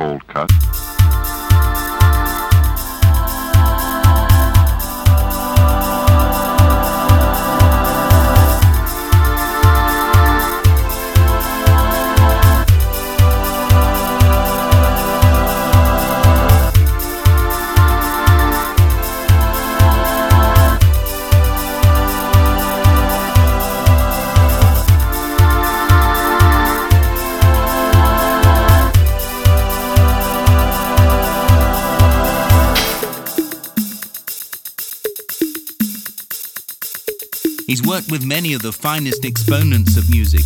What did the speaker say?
cold cut. He's worked with many of the finest exponents of music.